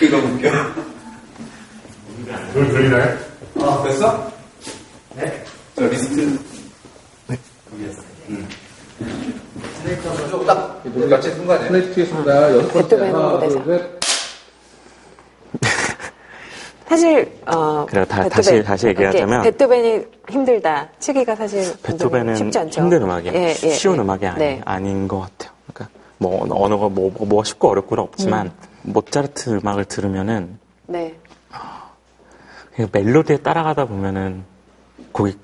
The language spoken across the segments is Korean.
그거 웃겨. 들, 들리나요? 아, 됐어? 네. 저 리스트. 네. 음. 딱, 같이. 여섯 번째. 하나. 둘, 셋. 사실 어 그래요. 다- 베토벤, 다시- 다시 얘기하자면 베토벤이 힘들다 치기가 사실 베토벤은 쉽지 않죠. 힘든 음악이에요. 예, 예, 쉬운 예. 음악이 아니, 네. 아닌 것 같아요. 그러니까 뭐 언어가 뭐, 뭐, 뭐 쉽고 어렵고는 없지만 음. 모차르트 음악을 들으면은 네. 그냥 멜로디에 따라가다 보면은 곡이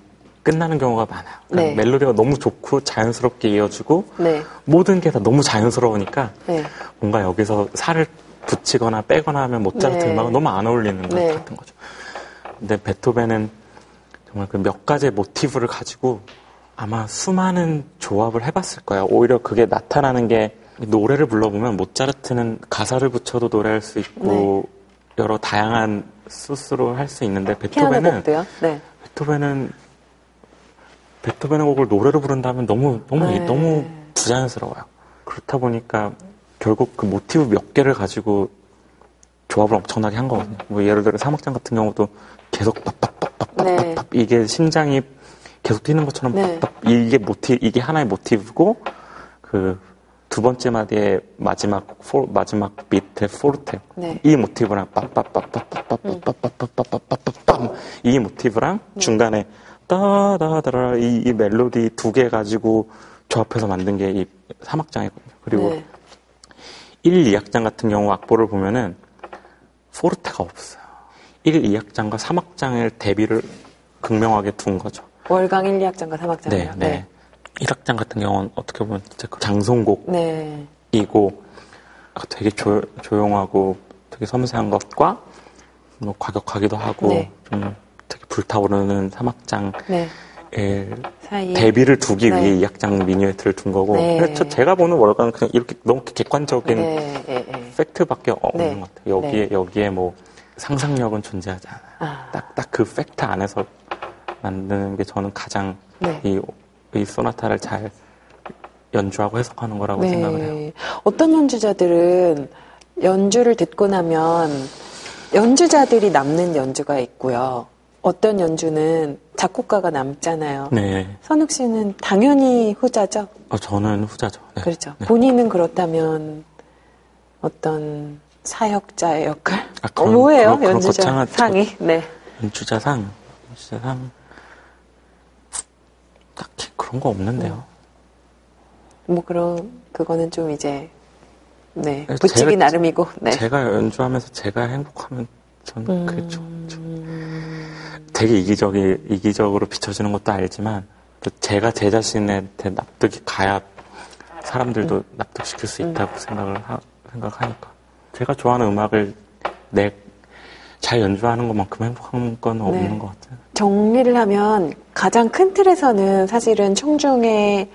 끝나는 경우가 많아요. 그러니까 네. 멜로디가 너무 좋고 자연스럽게 이어지고 네. 모든 게 다 너무 자연스러우니까 네. 뭔가 여기서 살을 붙이거나 빼거나 하면 모차르트 네. 음악은 너무 안 어울리는 것 네. 같은 거죠. 근데 베토벤은 정말 그 몇 가지의 모티브를 가지고 아마 수많은 조합을 해봤을 거예요. 오히려 그게 나타나는 게 노래를 불러보면 모차르트는 가사를 붙여도 노래할 수 있고 여러 다양한 소스로 할 수 있는데 피아노 베토벤은. 네. 베토벤은 베토벤의 곡을 노래로 부른다면 너무 너무 네. 너무 부자연스러워요. 그렇다 보니까 결국 그 모티브 몇 개를 가지고 조합을 엄청나게 한 거거든요. 뭐 예를 들어 사막장 같은 경우도 계속 빡빡빡빡빡빡 네. 이게 심장이 계속 뛰는 것처럼 네. 이게 모티 이게 하나의 모티브고 그 두 번째 마디의 마지막 포, 마지막 밑에 포르테 네. 이 모티브랑 빰빰빰빰빰빰빰빰빰빰빰빰빰 이 모티브랑 중간에 따다다라 이, 이 멜로디 두 개 가지고 조합해서 만든 게 이 사막장이거든요. 그리고 네. 1, 2악장 같은 경우 악보를 보면은 포르테가 없어요. 1, 2악장과 3악장을 대비를 극명하게 둔 거죠. 월강 1, 2악장과 3악장. 네, 네. 1악장 같은 경우는 어떻게 보면 진짜 그 장송곡이고 네. 되게 조, 조용하고 되게 섬세한 것과 뭐 과격하기도 하고 네. 좀 되게 불타오르는 3악장 네. 대비를 두기 네. 위해 2악장 미니어트를 둔 거고 네. 제가 보는 월간은 그냥 이렇게 너무 객관적인 네. 네. 네. 팩트밖에 없는 네. 것 같아요. 여기에 네. 여기에 뭐 상상력은 존재하지 않아요. 아. 딱딱 그 팩트 안에서 만드는 게 저는 가장 네. 이, 이 소나타를 잘 연주하고 해석하는 거라고 네. 생각을 해요. 어떤 연주자들은 연주를 듣고 나면 연주자들이 남는 연주가 있고요. 어떤 연주는 작곡가가 남잖아요. 네, 선욱 씨는 당연히 후자죠. 어, 저는 후자죠. 네. 그렇죠. 네. 본인은 그렇다면 어떤 사역자의 역할? 아, 어, 그런- 뭐예요? 그런- 그런 연주자 거창한 상이. 네. 연주자상, 연주자상 그런 거 없는데요. 뭐 그런 그거는 좀 이제 네 제가- 붙이기 나름이고. 네. 제가 연주하면서 제가 행복하면 저는 음. 그렇죠. 되게 이기적이 이기적으로 비춰지는 것도 알지만 또 제가 제 자신한테 납득이 가야 사람들도 음. 납득시킬 수 있다고 생각을 하, 생각하니까 제가 좋아하는 음악을 내 잘 연주하는 것만큼 행복한 건 없는 네. 것 같아요. 정리를 하면 가장 큰 틀에서는 사실은 청중의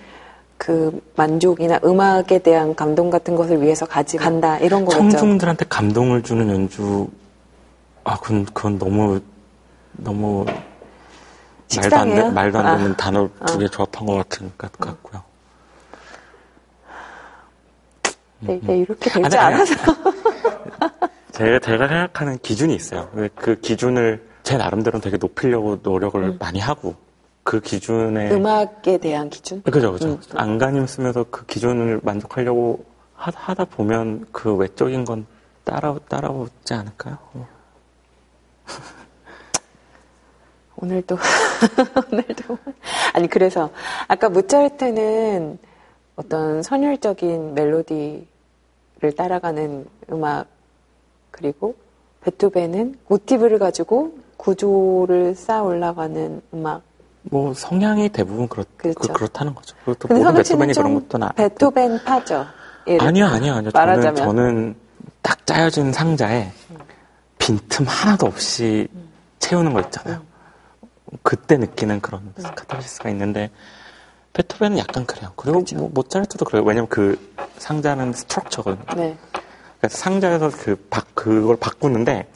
그 만족이나 음악에 대한 감동 같은 것을 위해서 가지 간다 이런 거겠죠. 청중들한테 감동을 주는 연주 아 그건 그건 너무 너무 말도 안, 식상해요? 되, 말도 안 아. 되는 단어 두개 아. 조합한 것 같은 것 같고요. 네, 이게 이렇게 되지 아니, 않아서. 제가 제가 생각하는 기준이 있어요. 그- 그 기준을 제 나름대로는 되게 높이려고 노력을 많이 하고 그 기준에 음악에 대한 기준? 그죠 그죠 음. 안간힘 쓰면서 그 기준을 만족하려고 하, 하다 보면 그 외적인 건 따라 따라오지 않을까요? 어. 오늘도 오늘도 아니 그래서 아까 모차르트는 어떤 선율적인 멜로디를 따라가는 음악 그리고 베토벤은 모티브를 가지고 구조를 쌓아 올라가는 음악. 뭐 성향이 대부분 그렇, 그렇죠. 그, 그렇다는 거죠. 근데 모든 베토벤이 그런 좀 것도 나. 베토벤 파죠. 아니요, 아니요, 아니요. 저는, 말하자면. 저는 딱 짜여진 상자에 빈틈 하나도 없이 채우는 거 있잖아요. 그때 느끼는 그런 카타르시스가 있는데 베토벤은 약간 그래요. 그리고 뭐 모차르트도 그래요. 왜냐면 그 상자는 structure거든요. 네. 그래서 상자에서 그 바, 그걸 바꾸는데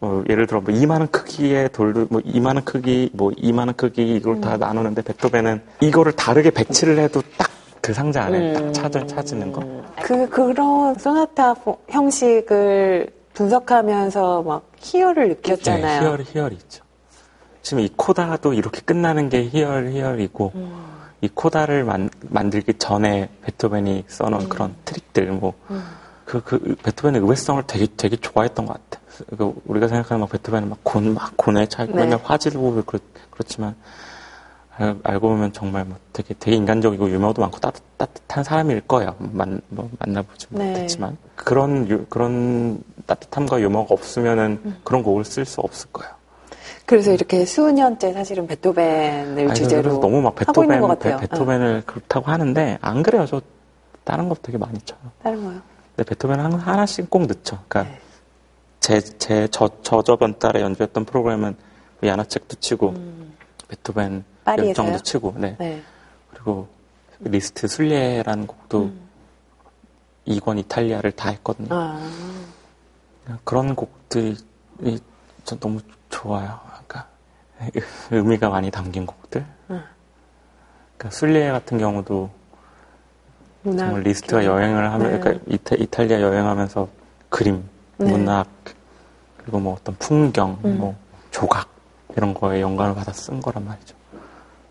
어, 예를 들어 뭐 이만한 크기의 돌도 뭐 이만한 크기 뭐 이만한 크기 이걸 음. 다 나누는데 베토벤은 이거를 다르게 배치를 해도 딱 그 상자 안에 음. 딱 찾아, 찾는 거. 그 그런 소나타 포- 형식을 분석하면서 막 희열을 느꼈잖아요. 네, 희열, 희열이 있죠. 지금 이 코다도 이렇게 끝나는 게 희열, 희열이고, 음. 이 코다를 만, 만들기 전에 베토벤이 써놓은 음. 그런 트릭들, 뭐, 그, 그, 베토벤의 의외성을 되게, 되게 좋아했던 것 같아. 그 우리가 생각하는 막 베토벤은 막 곤, 막 곤에 차고 네. 맨날 화질을 보고 그렇, 그렇지만, 알, 알고 보면 정말 뭐 되게, 되게 인간적이고 유머도 많고 따뜻, 따뜻한 사람일 거예요. 만, 뭐 만나보지 네. 못했지만. 그런, 유- 그런 따뜻함과 유머가 없으면은 음. 그런 곡을 쓸 수 없을 거예요. 그래서 이렇게 수년째 사실은 베토벤을 아니, 주제로 너무 막 베토벤. 베, 베토벤을 그렇다고 하는데 안 그래요. 저 다른 거 되게 많이 쳐요. 어, 다른 거요. 근데 베토벤은 한- 하나씩 꼭 넣죠. 그러니까 네. 제, 제, 저, 저 저번 달에 연주했던 프로그램은 야나첵도 치고 베토벤 음. 파리에서요? 열정도 치고 네. 네. 그리고 리스트 순례라는 곡도 음. 이권 이탈리아를 다 했거든요. 아, 그런 곡들이 전 너무 좋아요. 그러니까 의미가 많이 담긴 곡들. 음. 그러니까 술리에 같은 경우도 문학. 정말 리스트와 여행을 하면, 네. 그러니까 이타, 이탈리아 여행하면서 그림, 네. 문학, 그리고 뭐 어떤 풍경, 음. 뭐 조각 이런 거에 영감을 받아 쓴 거란 말이죠.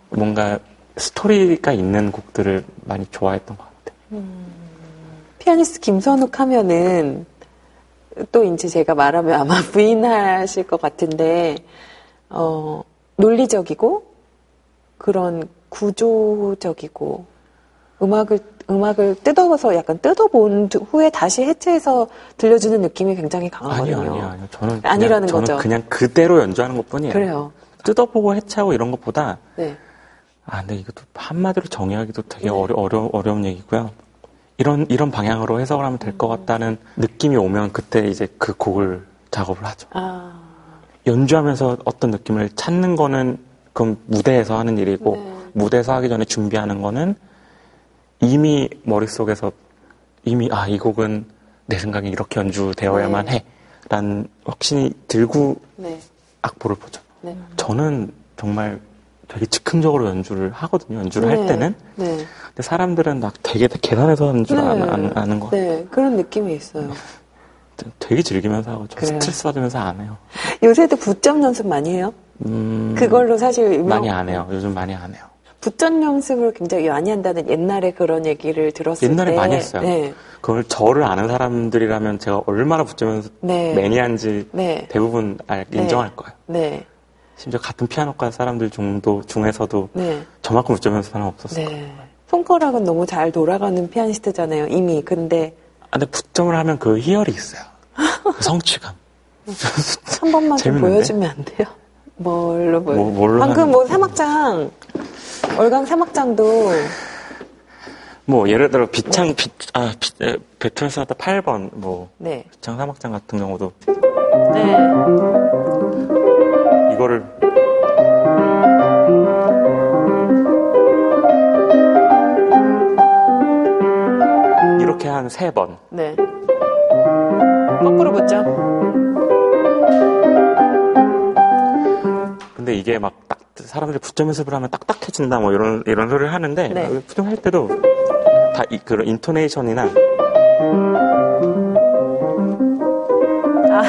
뭔가 스토리가 있는 곡들을 많이 좋아했던 것 같아요. 피아니스트 김선욱 하면은 또 이제 제가 말하면 아마 부인하실 것 같은데 어 논리적이고 그런 구조적이고 음악을 음악을 뜯어서 약간 뜯어본 후에 다시 해체해서 들려주는 느낌이 굉장히 강하거든요. 아니요, 아니요, 아니요. 저는 그냥, 아니라는 저는 거죠. 그냥 그대로 연주하는 것 뿐이에요. 그래요. 뜯어보고 해체하고 이런 것보다 네. 아, 근데 이것도 한마디로 정의하기도 되게 네. 어려, 어려, 어려운 얘기고요. 이런, 이런 방향으로 해석을 하면 될것 음. 같다는 느낌이 오면 그때 이제 그 곡을 작업을 하죠. 아, 연주하면서 어떤 느낌을 찾는 거는 그건 무대에서 하는 일이고 네. 무대에서 하기 전에 준비하는 거는 이미 머릿속에서 이미 아, 이 곡은 내 생각에 이렇게 연주되어야만 네. 해. 라는 확신이 들고 네. 악보를 보죠. 네. 저는 정말 되게 즉흥적으로 연주를 하거든요. 연주를 네. 할 때는. 네. 근데 사람들은 막 되게 계산해서 하는 줄 네. 아는, 아는, 거. 네. 그런 느낌이 있어요. 되게 즐기면서 하고 저 그래요. 스트레스 받으면서 안 해요. 요새도 부점 연습 많이 해요? 음, 그걸로 사실 유명- 많이 안 해요. 요즘 많이 안 해요. 부점 연습을 굉장히 많이 한다는 옛날에 그런 얘기를 들었을 옛날에 때 많이 했어요. 네. 그걸 저를 아는 사람들이라면 제가 얼마나 붙으면서 네. 매니아인지 네. 대부분 알- 네. 인정할 거예요. 네. 심지어 같은 피아노과 사람들 중도 중에서도 네. 저만큼 붙으면서 사람 없었어요. 네. 손가락은 너무 잘 돌아가는 피아니스트잖아요, 이미. 근데 아, 근데 붙점을 하면 그 희열이 있어요. 그 성취감. 한 번만 좀? 보여주면 안 돼요? 뭘로 보여? 뭐- 뭘로 방금 뭐 사막장, 월강 사막장도 뭐 예를 들어 비창 비, 아 비, 에, 베토벤 소나타 8번 뭐 네. 비창 사막장 같은 경우도 네. 이거를 이렇게 한 세 번. 네. 거꾸로 붙죠? 근데 이게 막 딱 사람들이 붙점 연습을 하면 딱딱해진다 뭐 이런 이런 소리를 하는데 네. 붙점 할 때도 다 이, 그런 인토네이션이나 아,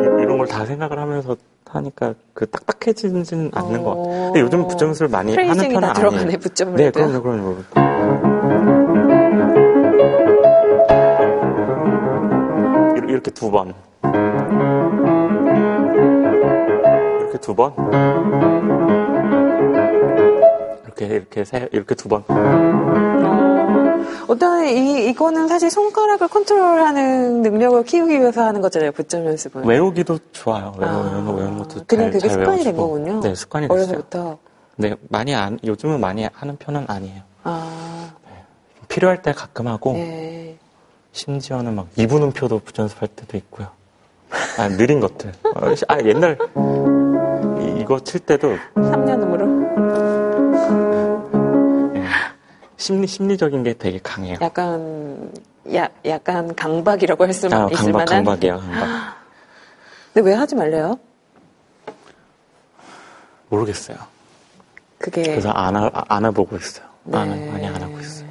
이- 이런 걸다 생각을 하면서 하니까 그 딱딱해지지는 않는 것 같아요. 근데 요즘 붙점 연습을 많이 하는 편은 다 아니에요. 들어가네, 붙점을 네. 그럼요, 그럼요. 이렇게- 두 번. 이렇게 두 번. 이렇게 이렇게 세 이렇게 두 번. 어떤 이 이거는 사실 손가락을 컨트롤하는 능력을 키우기 위해서 하는 거잖아요. 붙점 연습은. 외우기도 좋아요. 외우, 아, 외우는, 거, 외우는 것도 그냥 잘, 그게 잘 습관이 된. 거군요. 네, 습관이 됐어요. 어려서부터. 근데 많이 안, 요즘은 많이 하는 편은 아니에요. 아, 필요할 때 가끔 하고 네. 심지어는 막 2분 음표도 붙연습할 때도 있고요. 아, 느린 것들. 어, 시- 아, 옛날 이- 이거 칠 때도 3년음으로 예, 심리 심리적인 게 되게 강해요. 약간 야, 약간 강박이라고 할 수만 아, 있을 강박, 만한. 강박이에요, 강박. 근데 왜 하지 말래요? 모르겠어요. 그게 그래서 안, 하, 안 해보고 있어요. 안, 네. 많이 안 하고 있어요.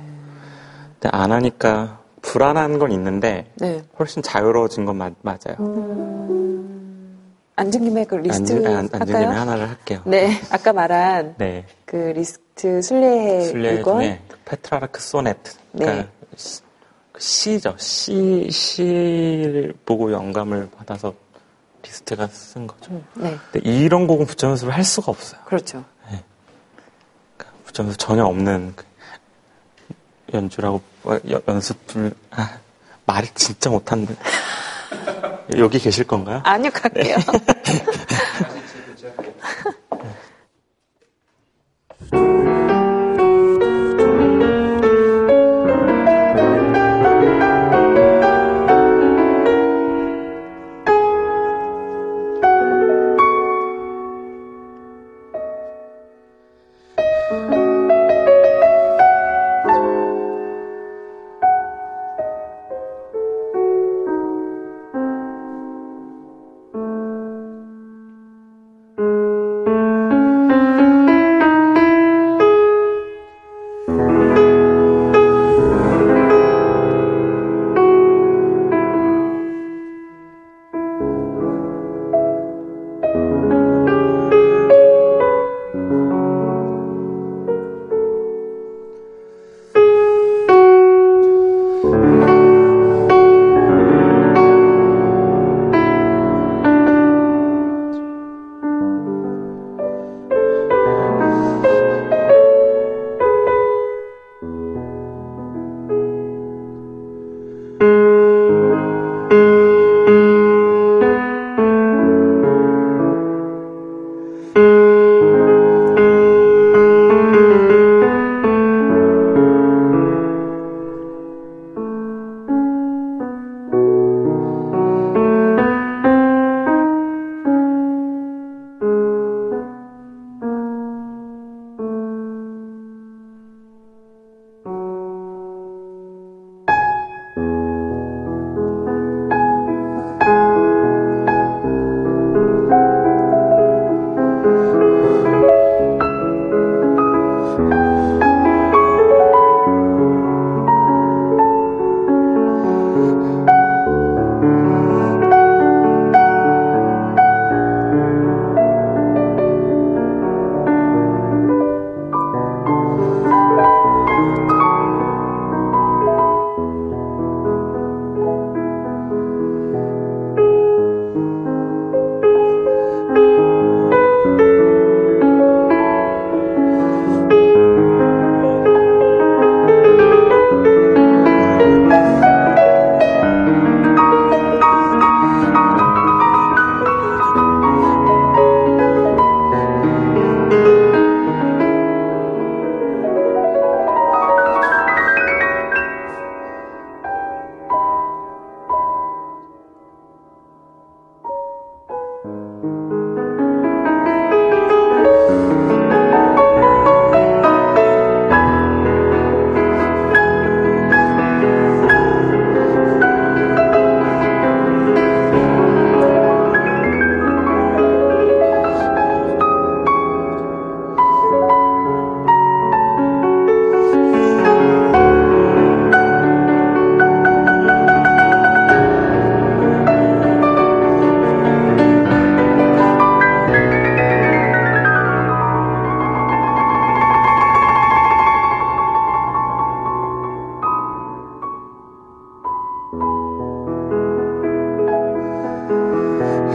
근데 안 하니까 불안한 건 있는데 네. 훨씬 자유로워진 건 맞, 맞아요. 앉은 김에 그 리스트 앉은, 앉은 김에? 하나를 할게요. 네, 아까 말한 네. 그 리스트 순례 물건. 중에 페트라르카 소네트. 그러니까 시- 그 시죠. 시, 시를 보고 영감을 받아서 리스트가 쓴 거죠. 네, 근데 이런 곡은 부점 연습을 할 수가 없어요. 그렇죠. 그러니까 부점 연습 전혀 없는 그 연주라고 어, 여- 연습을 아, 말을 진짜 못하는데 여기 계실 건가요? 아니요, 갈게요.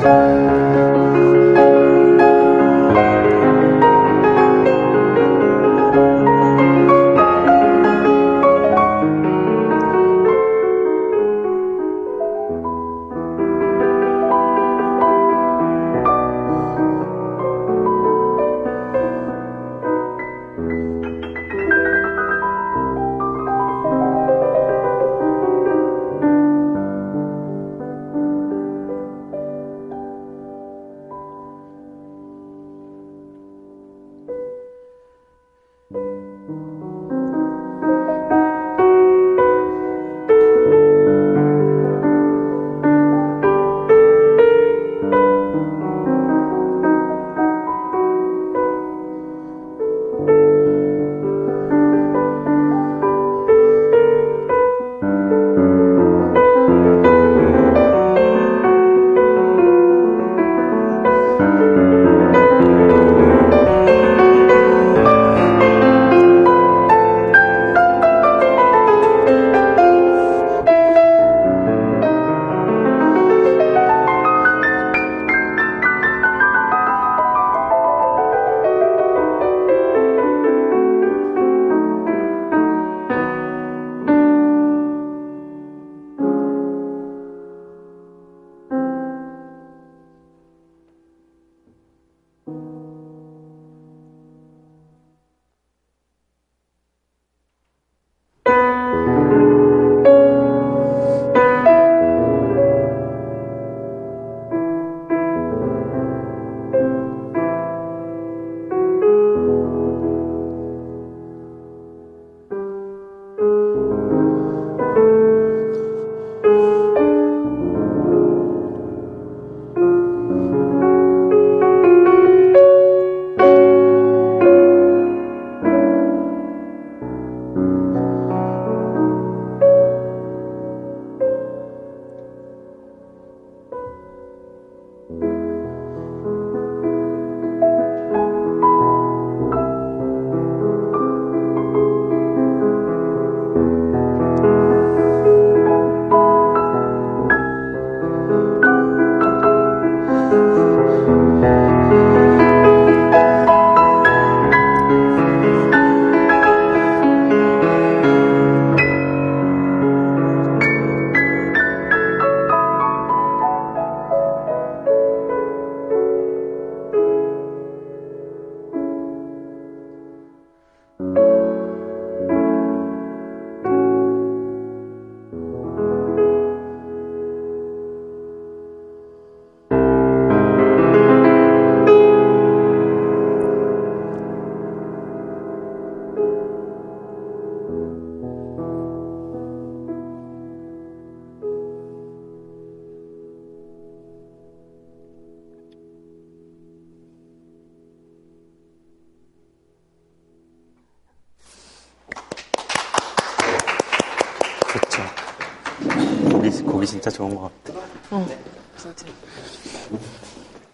了。 진짜 좋은 것 같아. 어, 진짜.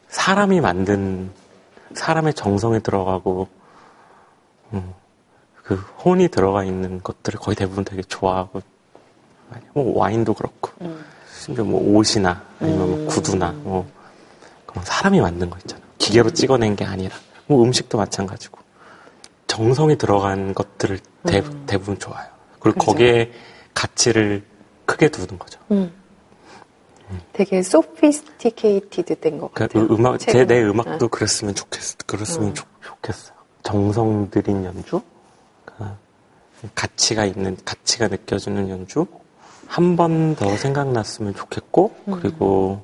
사람이 만든 사람의 정성이 들어가고 음, 그 혼이 들어가 있는 것들을 거의 대부분 되게 좋아하고 뭐 와인도 그렇고 음. 심지어 뭐 옷이나 아니면 뭐 음. 구두나 뭐 그런 사람이 만든 거 있잖아. 기계로 찍어낸 게 아니라 뭐 음식도 마찬가지고 정성이 들어간 것들을 대, 음. 대부분 좋아요. 그리고 그렇죠. 거기에 가치를 크게 두는 거죠. 음. 되게 소피스티케이티드 된것 그러니까 같아요. 그 음악, 제, 내 음악도 아. 그랬으면 좋겠, 그랬으면 음. 좋, 좋겠어요. 정성 들인 연주? 그러니까 가치가 있는, 가치가 느껴지는 연주? 한 번 더 생각났으면 좋겠고, 음. 그리고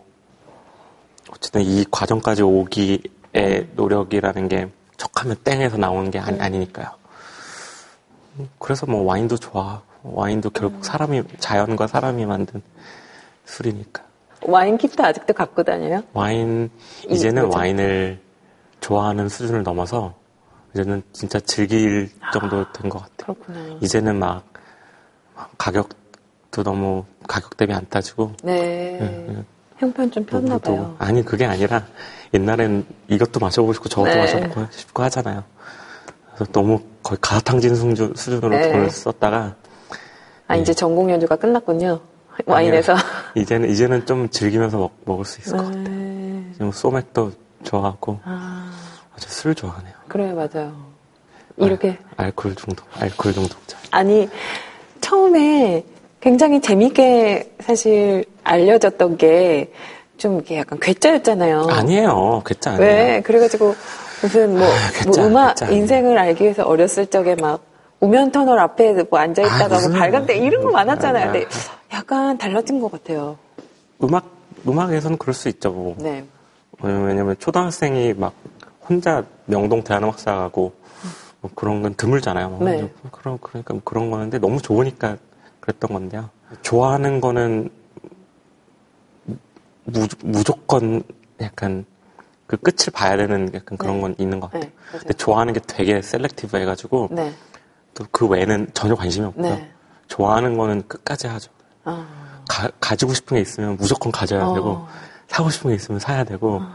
어쨌든 이 과정까지 오기의 음. 노력이라는 게 척하면 땡에서 나오는 게 아니, 음. 아니니까요. 그래서 뭐 와인도 좋아. 와인도 결국 음. 사람이, 자연과 사람이 만든 술이니까. 와인 키트 아직도 갖고 다녀요? 와인 이제는 음, 와인을 좋아하는 수준을 넘어서 이제는 진짜 즐길 정도 된 것 같아요. 그렇구나. 이제는 막, 가격도 너무 가격 대비 안 따지고. 네. 네, 네. 형편 좀 폈나 봐요. 아니 그게 아니라 옛날엔 이것도 마셔보고 싶고 저것도 네. 마셔보고 싶고 하잖아요. 그래서 너무 거의 가탕진 수준으로 네. 돈을 썼다가 아 이제 네. 전공 연주가 끝났군요. 와인에서. 이제는, 이제는 좀 즐기면서 먹, 먹을 수 있을 것 같아요. 지금 소맥도 좋아하고. 아. 아주 술 좋아하네요. 그래, 맞아요. 이렇게. 알, 알코올 중독, 알코올 중독자. 아니, 처음에 굉장히 재밌게 사실 알려졌던 게 좀 이렇게 약간 괴짜였잖아요. 아니에요. 괴짜 아니에요. 왜? 그래가지고 무슨 뭐, 아, 괴짜, 뭐 음악, 괴짜 인생을 알기 위해서 어렸을 적에 막 우면 터널 앞에 뭐 앉아있다가 아, 뭐 발광대 이런 거 많았잖아요. 근데 약간 달라진 것 같아요. 음악, 음악에서는 그럴 수 있죠. 뭐. 네. 왜냐면 초등학생이 막 혼자 명동 대한음악사 가고 뭐 그런 건 드물잖아요. 네. 그런, 그러니까 뭐 그런 거는데 너무 좋으니까 그랬던 건데요. 좋아하는 거는 무, 무조건 약간 그 끝을 봐야 되는 약간 그런 네. 건 있는 것 같아요. 네, 근데 좋아하는 게 되게 selective 해가지고 네. 또 그 외에는 전혀 관심이 없고요. 네. 좋아하는 거는 끝까지 하죠. 아. 가, 지고 싶은 게 있으면 무조건 가져야 어. 되고 사고 싶은 게 있으면 사야 되고 어.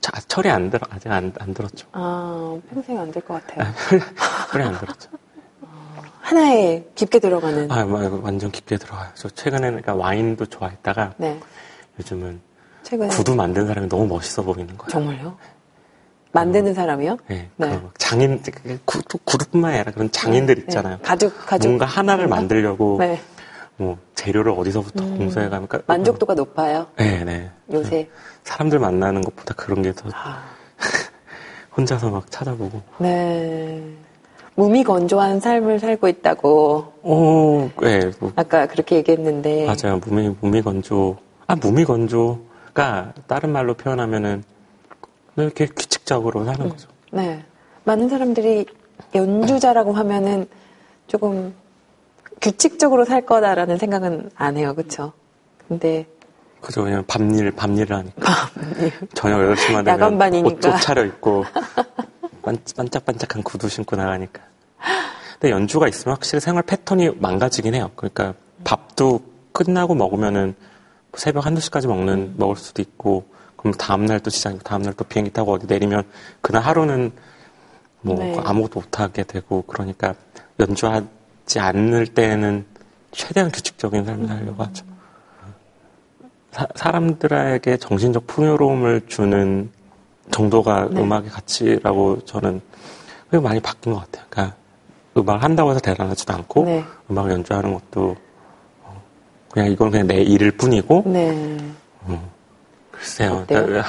자, 철이 안 들어 아직 안, 안 들었죠. 아 평생 안 될 것 같아요. 철이 안 들었죠. 어, 하나에 깊게 들어가는. 아, 완전 깊게 들어가요. 저 최근에는 그러니까 와인도 좋아했다가 네. 요즘은 최근에... 구두 만든 사람이 너무 멋있어 보이는 거예요. 정말요? 만드는 사람이요? 네. 네. 장인, 그 그룹뿐만 아니라 그런 장인들 네. 있잖아요. 네. 가죽, 가죽. 뭔가 하나를 만들려고 네. 뭐 재료를 어디서부터 음, 공수해 가면 그러니까 만족도가 높아요. 네, 네. 요새 사람들 만나는 것보다 그런 게더 아. 혼자서 막 찾아보고. 네. 무미건조한 삶을 살고 있다고. 어, 네. 뭐. 아까 그렇게 얘기했는데. 맞아요. 무미, 무미건조. 아, 무미건조가 다른 말로 표현하면은 이렇게 규칙적으로 사는 음, 거죠. 네. 많은 사람들이 연주자라고 하면은 조금 규칙적으로 살 거다라는 생각은 안 해요. 그쵸? 근데. 그죠. 그냥 밤일, 밤일을 하니까. 밤일. 저녁 8시만 되면. 야간반이니까. 옷 차려입고. 반짝반짝한 구두 신고 나가니까. 근데 연주가 있으면 확실히 생활 패턴이 망가지긴 해요. 그러니까 밥도 끝나고 먹으면은 새벽 한두 시까지 먹는, 먹을 수도 있고, 그럼 다음날 또 시작이고, 다음날 또 비행기 타고 어디 내리면, 그날 하루는 뭐 네. 아무것도 못하게 되고, 그러니까 연주하 지 않을 때는 최대한 규칙적인 삶을 살려고 하죠. 사, 람들에게 정신적 풍요로움을 주는 정도가 네. 음악의 가치라고 저는 많이 바뀐 것 같아요. 그러니까 음악을 한다고 해서 대단하지도 않고 네. 음악을 연주하는 것도 어, 그냥 이건 그냥 내 일일 뿐이고 네. 음, 글쎄요. 그러니까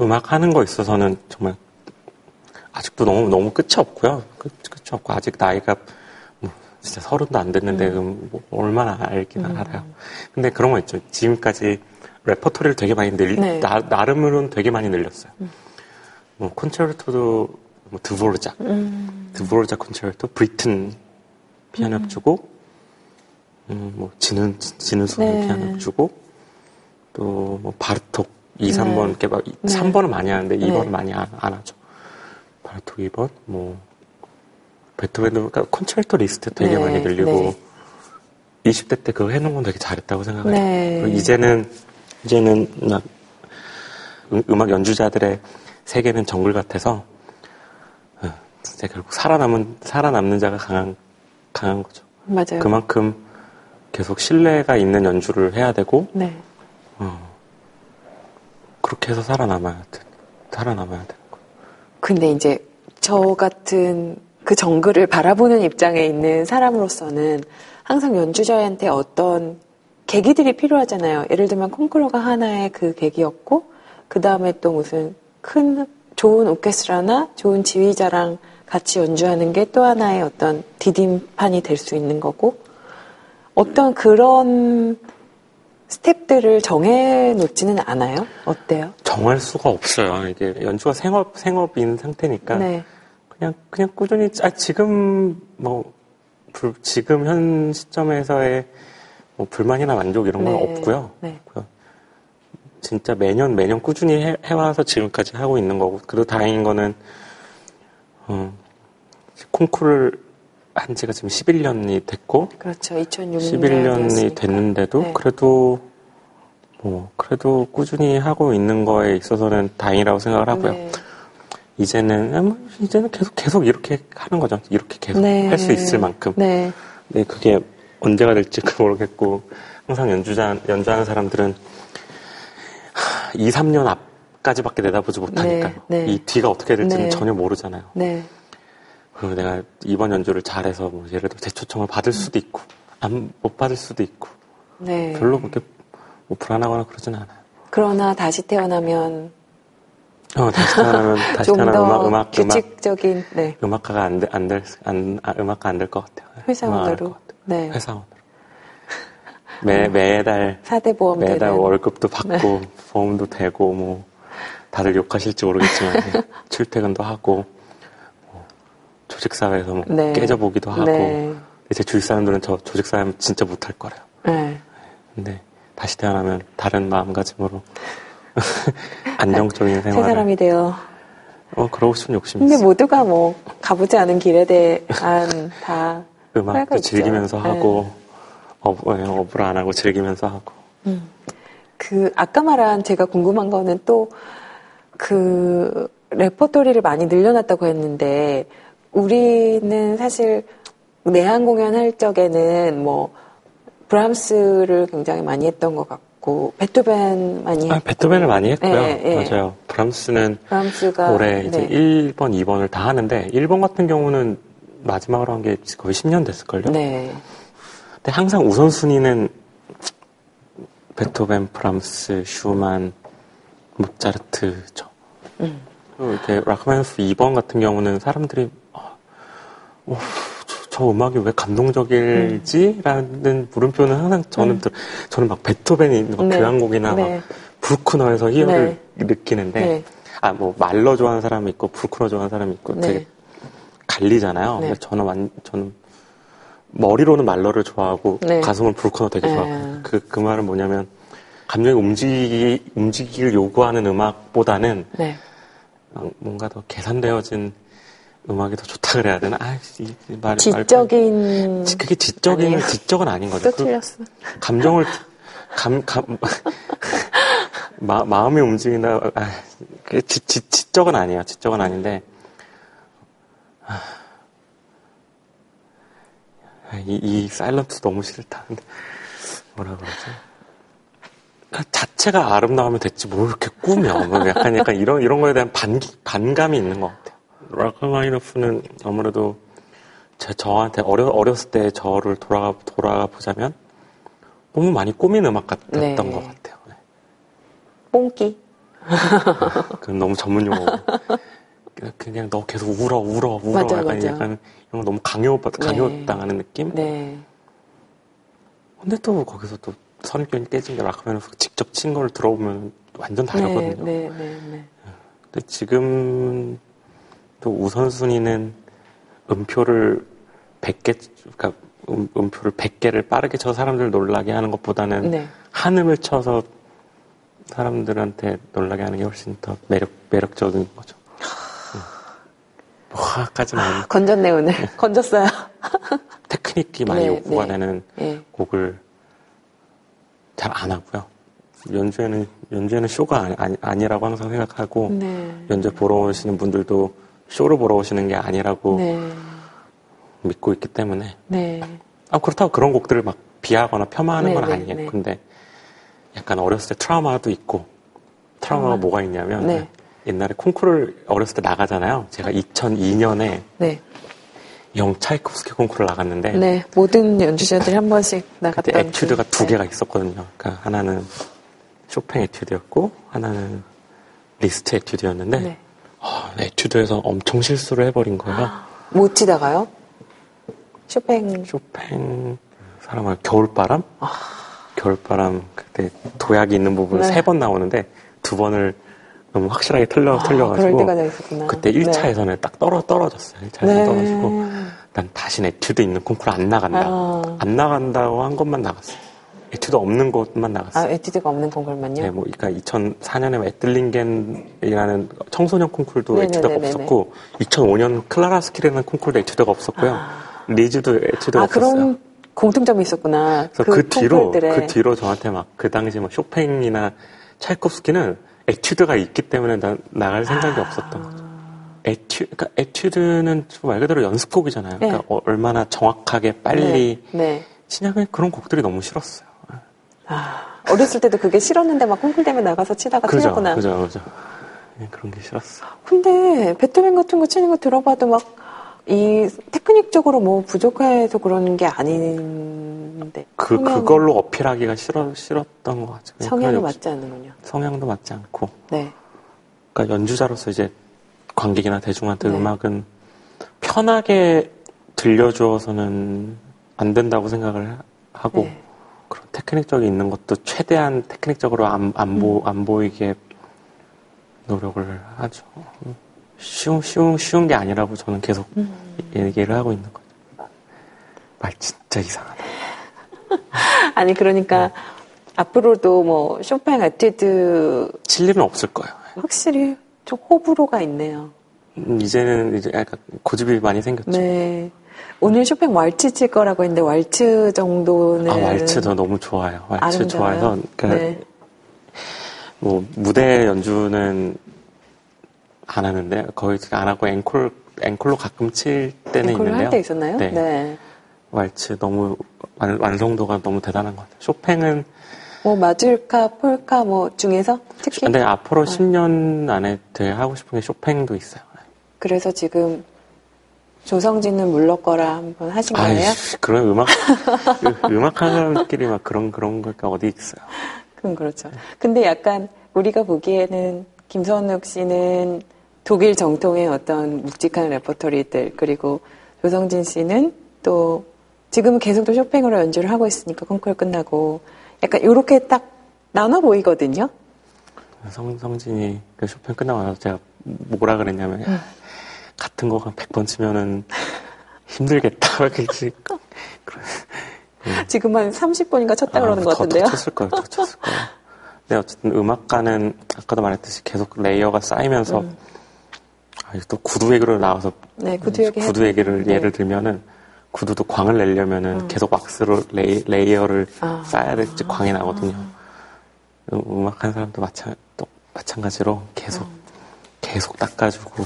음악 하는 거 있어서는 정말 아직도 너무 너무 끝이 없고요. 끝, 끝이 없고 아직 나이가 뭐 진짜 서른도 안 됐는데 음. 뭐 얼마나 알긴 음. 알아요. 근데 그런 거 있죠. 지금까지 레퍼토리를 되게 많이 늘, 네. 나, 나름으로는 되게 많이 늘렸어요. 음. 뭐, 콘체르토도, 뭐, 드보르작, 음. 드보르작 콘체르토, 브리튼 피아노 음. 주고, 음, 뭐, 지는, 지는 소리 네. 피아노 주고, 또, 뭐, 바르톡 2, 3번, 이렇게 막, 네. 3번은 많이 하는데 2번은 많이 안, 안 하죠. 바르톡 2번, 뭐, 베토벤도, 그러니까 콘체르토 리스트 되게 네. 많이 늘리고, 네. 20대 때 그거 해놓은 건 되게 잘했다고 생각해요. 네. 이제는 이제는 음악 연주자들의 세계는 정글 같아서 어, 이제 결국 살아남은 살아남는 자가 강한 강한 거죠. 맞아요. 그만큼 계속 신뢰가 있는 연주를 해야 되고 네. 어, 그렇게 해서 살아남아야 돼. 살아남아야 되는 거. 근데 이제 저 같은 그 정글을 바라보는 입장에 있는 사람으로서는 항상 연주자한테 어떤 계기들이 필요하잖아요. 예를 들면 콩쿠르가 하나의 그 계기였고 그 다음에 또 무슨 큰 좋은 오케스트라나 좋은 지휘자랑 같이 연주하는 게 또 하나의 어떤 디딤판이 될 수 있는 거고 어떤 그런 스텝들을 정해 놓지는 않아요? 어때요? 정할 수가 없어요. 이게 연주가 생업 생업인 상태니까 네. 그냥 그냥 꾸준히 아 지금 뭐 지금 현 시점에서의 뭐 불만이나 만족 이런 건 네. 없고요. 네. 진짜 매년 매년 꾸준히 해, 해와서 지금까지 하고 있는 거고 그래도 다행인 거는 어, 콩쿠르를 한 지가 지금 11년이 됐고 그렇죠. 2006년 11년이 됐는데도 네. 그래도 뭐 그래도 꾸준히 하고 있는 거에 있어서는 다행이라고 생각을 하고요. 네. 이제는 아, 뭐 이제는 계속 계속 이렇게 하는 거죠. 이렇게 계속 네. 할수 있을 만큼. 네. 네, 그게 언제가 될지 모르겠고 항상 연주자 연주하는 사람들은 2, 3년 앞까지밖에 내다보지 못하니까요. 네, 네. 이 뒤가 어떻게 될지는 네. 전혀 모르잖아요. 네. 그리고 내가 이번 연주를 잘해서 뭐 예를 들어 대초청을 받을 수도 있고 안, 못 받을 수도 있고 네. 별로 그렇게 뭐 불안하거나 그러진 않아요. 그러나 다시 태어나면 어, 다시 태어나면 다시 태어나면 음악 음악 규칙적인 음악, 네. 음악가가 안될안될안 아, 음악가 안 될 것 같아요. 회사원으로. 네. 회사원으로. 매, 매달. 사대보험 매달 되는. 월급도 받고, 네. 보험도 되고, 뭐, 다들 욕하실지 모르겠지만, 출퇴근도 하고, 뭐, 조직 사회에서 뭐 네. 깨져보기도 하고, 네. 제 주위 사람들은 저 조직 사회 진짜 못할 거래요. 네. 근데 다시 태어나면 다른 마음가짐으로 안정적인 생활. 새 사람이 돼요. 어, 그러고 싶은 욕심이 근데 있어. 모두가 뭐, 가보지 않은 길에 대한 다 음악도 즐기면서 네. 하고 업, 예, 업을 안 하고 즐기면서 하고. 음. 그 아까 말한 제가 궁금한 거는 또 그 레퍼토리를 많이 늘려놨다고 했는데 우리는 사실 내한 공연할 적에는 뭐 브람스를 굉장히 많이 했던 것 같고 베토벤 많이 아, 베토벤을 많이 했고요. 네, 네. 맞아요. 브람스는 브람스가 올해 이제 네. 1번, 2번을 다 하는데 1번 같은 경우는 마지막으로 한 게 거의 10년 됐을걸요? 네. 근데 항상 우선순위는 베토벤, 브람스, 슈만, 모차르트죠. 음. 이렇게 라흐마니노프 2번 같은 경우는 사람들이 어, 어, 저, 저 음악이 왜 감동적이지라는 물음표는 항상 저는 들- 저는 막 베토벤이 막 네. 교향곡이나 네. 막 브루크너에서 희열을 느끼는데 네. 아뭐 말러 좋아하는 사람이 있고 브루크너 좋아하는 사람이 있고 네. 되게 갈리잖아요. 네. 근데 저는 완 저는 머리로는 말러를 좋아하고 네. 가슴은 브루크너 되게 네. 좋아하고 그, 그 말은 뭐냐면 감정이 움직이, 움직이기를 요구하는 음악보다는 네. 어, 뭔가 더 계산되어진 음악이 더 좋다 그래야 되나? 아, 이, 이 말, 말- 지적인 지- 그게 지적인 아니에요. 지적은 아닌 거죠. 또그 틀렸어. 감정을 감, 감 마, 마음이 움직이나 아, 그게 지, 지, 지적은 아니에요. 지적은 아닌데 아, 이, 이 사일런트 너무 싫다. 근데 뭐라 그러지? 그 자체가 아름다우면 됐지 뭘 이렇게 꾸며 뭐 약간 약간 이런 이런 거에 대한 반 반감이 있는 것 같아요. 라크마이노프는 아무래도 제 저한테 어려 어렸을 때 저를 돌아가 돌아가 보자면 너무 많이 꾸민 음악 같았던 네. 것 같아요. 네. 뽕기. 그건 너무 전문 용어고 그냥- 너 계속 울어 울어 울어 맞아, 약간 맞아. 약간 이런 거 너무 강요 강요 네. 당하는 느낌. 네. 근데 또 거기서 또 선입견이 깨진 게 라크마이노프 직접 친 걸 들어보면 완전 네, 다르거든요. 네, 네, 네. 근데 지금 또 우선순위는 음표를 100개, 그러니까 음, 음표를 100개를 빠르게 쳐서 사람들 놀라게 하는 것보다는 네. 한음을 쳐서 사람들한테 놀라게 하는 게 훨씬 더 매력, 매력적인 거죠. 음. 와까지는 아니 건졌네, 오늘. 건졌어요. 테크닉이 많이 네, 요구가 네. 되는 예. 곡을 잘 안 하고요. 연주에는, 연주에는 쇼가 아니, 아니, 라고 항상 생각하고 네. 연주 보러 오시는 분들도 쇼를 보러 오시는 게 아니라고 네. 믿고 있기 때문에 네. 아 그렇다고 그런 곡들을 막 비하거나 폄하하는 네, 건 네, 아니에요. 네. 근데 약간 어렸을 때 트라우마도 있고 트라우마가 트라우마? 뭐가 있냐면 네. 옛날에 콩쿠르를 어렸을 때 나가잖아요. 제가 2002년에 네. 영 차이콥스키 콩쿠르를 나갔는데 네. 모든 연주자들이 한 번씩 나갔던. 에튜드가 그- 두 네. 개가 있었거든요. 그러니까 하나는 쇼팽 에튜드였고 하나는 리스트 에튜드였는데 네. 아, 에튜드에서 엄청 실수를 해버린 거예요. 못 치다가요? 쇼팽. 쇼팽 사람을 겨울바람? 겨울바람 그때 도약이 있는 부분 네. 세번 나오는데 두 번을 너무 확실하게 틀려 아, 틀려가지고. 그때 1차에서는 딱 떨어 떨어졌어요. 1차에서 네. 떨어지고 난 다시 에튜드 있는 콩쿠르 안 나간다. 아. 안 나간다고 한 것만 나갔어요. 에튜드 없는 곳만 나갔어요. 아, 에튜드가 없는 콩쿨만요? 네, 뭐, 그러니까 2004년에 에틀링겐이라는 청소년 콩쿨도 네네네네네. 에튜드가 없었고, 2005년 클라라 하스킬이라는 콩쿨도 에튜드가 없었고요. 리즈도 에튜드가 아, 없었어요. 그런 공통점이 있었구나. 그래서 그, 뒤로 콩쿨들의. 그 뒤로 저한테 막 그 당시 뭐 쇼팽이나 차이콥스키는 에튜드가 있기 때문에 나, 나갈 생각이 아. 없었던 거죠. 에튜, 그러니까 에튜드는 정말 그대로 연습곡이잖아요. 네. 그러니까 어- 얼마나 정확하게 빨리 네. 네. 치냐면 그런 곡들이 너무 싫었어요. 아, 어렸을 때도 그게 싫었는데 막 콩쿨 때문에 나가서 치다가 그죠, 틀렸구나. 그죠, 그죠. 예, 그런 게 싫었어. 근데 베토벤 같은 거 치는 거 들어봐도 막 이 테크닉적으로 뭐 부족해서 그런 게 아닌데 그 성향- 그걸로 어필하기가 싫어 싫었던 것 같아요. 성향이 맞지 않는군요. 성향도 맞지 않고, 네. 그러니까 연주자로서 이제 관객이나 대중한테 네. 음악은 편하게 들려주어서는 안 된다고 생각을 하고 네. 그런 테크닉적이 있는 것도 최대한 테크닉적으로 안, 안, 보, 음. 안 보이게 노력을 하죠. 쉬운, 쉬운, 쉬운 게 아니라고 저는 계속 음. 얘기를 하고 있는 거죠. 말 진짜 이상하다. 아니 그러니까 네. 앞으로도 뭐 쇼팽 에튜드 칠 일은 없을 거예요. 확실히 좀 호불호가 있네요. 음, 이제는 이제 약간 고집이 많이 생겼죠. 네. 오늘 쇼팽 왈츠 칠 거라고 했는데 왈츠 정도는 아, 왈츠도 너무 좋아요. 왈츠 아름다워요? 좋아해서, 그, 네. 뭐, 무대 연주는 안 하는데, 거의 안 하고 앵콜, 앵콜로 가끔 칠 때는 앵콜을 있는데요. 할 때 있었나요? 네. 네. 왈츠 너무, 완, 완성도가 너무 대단한 것 같아요. 쇼팽은, 뭐 마줄카, 폴카 뭐 중에서 특히 근데 앞으로 10년 안에 되게 하고 싶은 게 쇼팽도 있어요. 그래서 지금 조성진은 물러거라 한번 하신 거예요? 아이씨, 그런 음악, 그 음악 하는 사람들끼리 막 그런, 그런 거가 어디 있어요. 그럼 그렇죠. 근데 약간 우리가 보기에는 김선욱 씨는 독일 정통의 어떤 묵직한 레퍼토리들 그리고 조성진 씨는 또 지금은 계속 또 쇼팽으로 연주를 하고 있으니까 콩쿠르 끝나고 약간 이렇게 딱 나눠 보이거든요. 성, 성진이 그 쇼팽 끝나고 나서 제가 뭐라 그랬냐면 야, 같은 거 한 100번 치면은 힘들겠다. 이렇게 지금 한 30번인가 쳤다 아, 그러는 것 같은데요. 더, 더 쳤을 거예요. 더 쳤을 거예요. 근데 어쨌든 음악가는 아까도 말했듯이 계속 layer가 쌓이면서 음. 아, 또 구두 얘기로 나와서 네, 구두 얘기 구두 얘기를 네. 예를 들면은 구두도 광을 내려면은 음. 계속 왁스로 lay, layer를 아. 쌓아야 되지 광이 나거든요. 음, 음악하는 사람도 마찬 또 마찬가지로 계속 음. 계속 닦아주고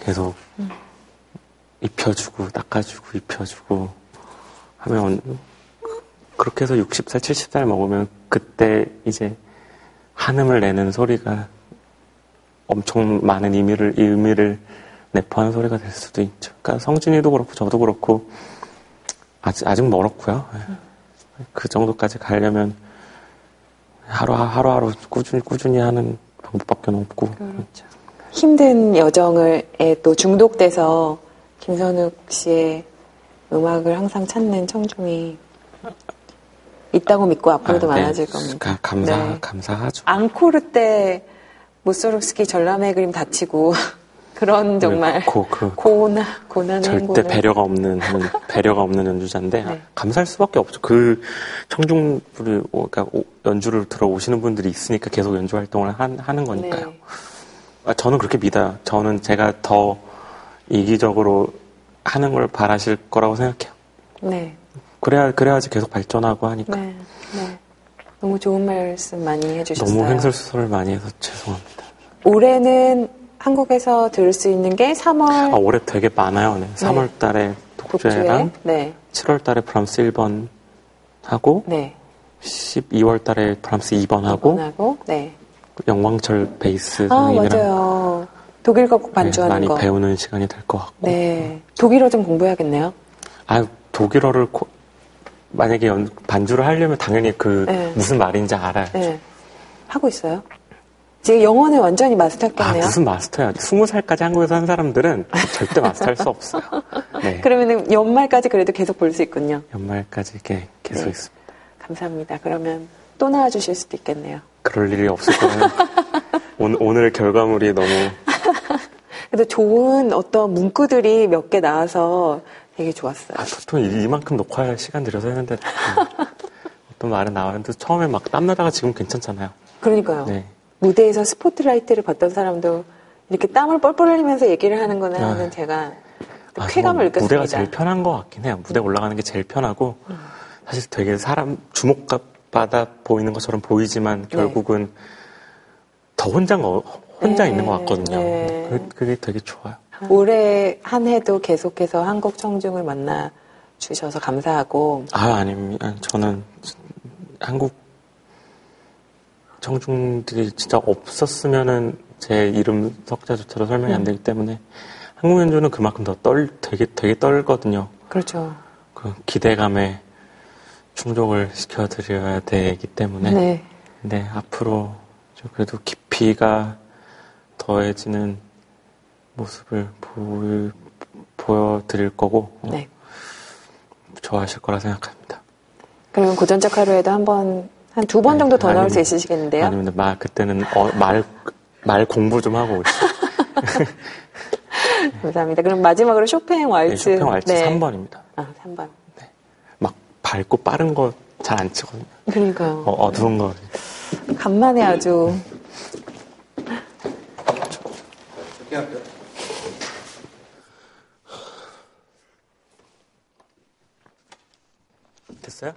계속 음. 입혀주고 닦아주고 입혀주고 하면 그렇게 해서 60살, 70살 먹으면 그때 이제 한음을 내는 소리가 엄청 많은 의미를, 의미를 내포하는 소리가 될 수도 있죠. 그러니까 성진이도 그렇고 저도 그렇고 아직, 아직 멀었고요. 그 정도까지 가려면 하루, 하루하루 꾸준히, 꾸준히 하는 방법밖에 없고. 그렇죠. 힘든 여정을 또 중독돼서 김선욱 씨의 음악을 항상 찾는 청중이 있다고 믿고 앞으로도 아, 네. 많아질 겁니다. 감사, 네. 감사하죠. 앙코르 때 무소르스키 전람회 그림 다치고 그런 네, 정말 고, 그, 고나 고난의 절대 행보를. 배려가 없는 배려가 없는 연주자인데 네. 감사할 수밖에 없죠. 그 청중들이 그러니까 연주를 들어오시는 분들이 있으니까 계속 연주 활동을 한, 하는 거니까요. 네. 아, 저는 그렇게 믿어요. 저는 제가 더 이기적으로 하는 걸 바라실 거라고 생각해요. 네. 그래야 그래야지 계속 발전하고 하니까. 네. 네. 너무 좋은 말씀 많이 해주셨어요. 너무 횡설수설을 많이 해서 죄송합니다. 올해는 한국에서 들을 수 있는 게 3월. 아, 올해 되게 많아요. 네. 3월 달에 독주회랑 네. 7월 달에 브람스 1번 하고 네. 12월 달에 브람스 2번 하고, 하고 네. 영광철 베이스 아, 선생님이랑 맞아요. 독일어 곡 반주하는 네, 많이 거. 배우는 시간이 될 것 같고. 네. 독일어 좀 공부해야겠네요. 아, 독일어를 고, 만약에 연, 반주를 하려면 당연히 그 네. 무슨 말인지 알아야죠. 네. 하고 있어요. 지금 영어는 완전히 마스터했겠네요. 아, 무슨 마스터야. 스무 살까지 한국에서 한 사람들은 절대 마스터할 수 없어요. 네. 그러면은 연말까지 그래도 계속 볼 수 있군요. 연말까지 이렇게 계속 네. 있습니다. 감사합니다. 그러면 또 나와주실 수도 있겠네요. 그럴 일이 없을 거예요. 오늘, 결과물이 너무. 그래도 좋은 어떤 문구들이 몇 개 나와서 되게 좋았어요. 아, 보통 이만큼 녹화할 시간 들여서 했는데 어떤 말은 나왔는데 처음에 막 땀나다가 지금 괜찮잖아요. 그러니까요. 네. 무대에서 스포트라이트를 받던 사람도 이렇게 땀을 뻘뻘 흘리면서 얘기를 하는 거는 아, 제가 아, 쾌감을 느꼈습니다. 무대가 제일 편한 것 같긴 해요. 무대 올라가는 게 제일 편하고 음. 사실 되게 사람 주목 받아 보이는 것처럼 보이지만 네. 결국은 네. 더 혼자, 혼자 네. 있는 것 같거든요. 네. 그 게 되게 좋아요. 올해 한 해도 계속해서 한국 청중을 만나 주셔서 감사하고. 아, 아닙니다. 저는 한국 청중들이 진짜 없었으면은 제 이름 석자조차도 설명이 안 음. 되기 때문에 한국 연주는 그만큼 더 떨, 되게, 되게 떨거든요. 그렇죠. 그 기대감에 충족을 시켜드려야 되기 때문에. 네. 네, 앞으로 그래도 깊이가 더해지는 모습을 보여, 보여드릴 거고 어, 네. 좋아하실 거라 생각합니다. 그러면 고전적 하루에도 한 번, 한 두번 네, 정도 더 나올 수 있으시겠는데요? 아니면 말, 그때는 어, 말, 말 공부 좀 하고 있어요. 감사합니다. 그럼 마지막으로 쇼팽 왈츠. 네, 쇼팽 왈츠 네. 3번입니다. 아, 3번. 밝고 빠른 거 잘안 치거든요. 그러니까요. 어, 어두운 거. 간만에 아주. 됐어요?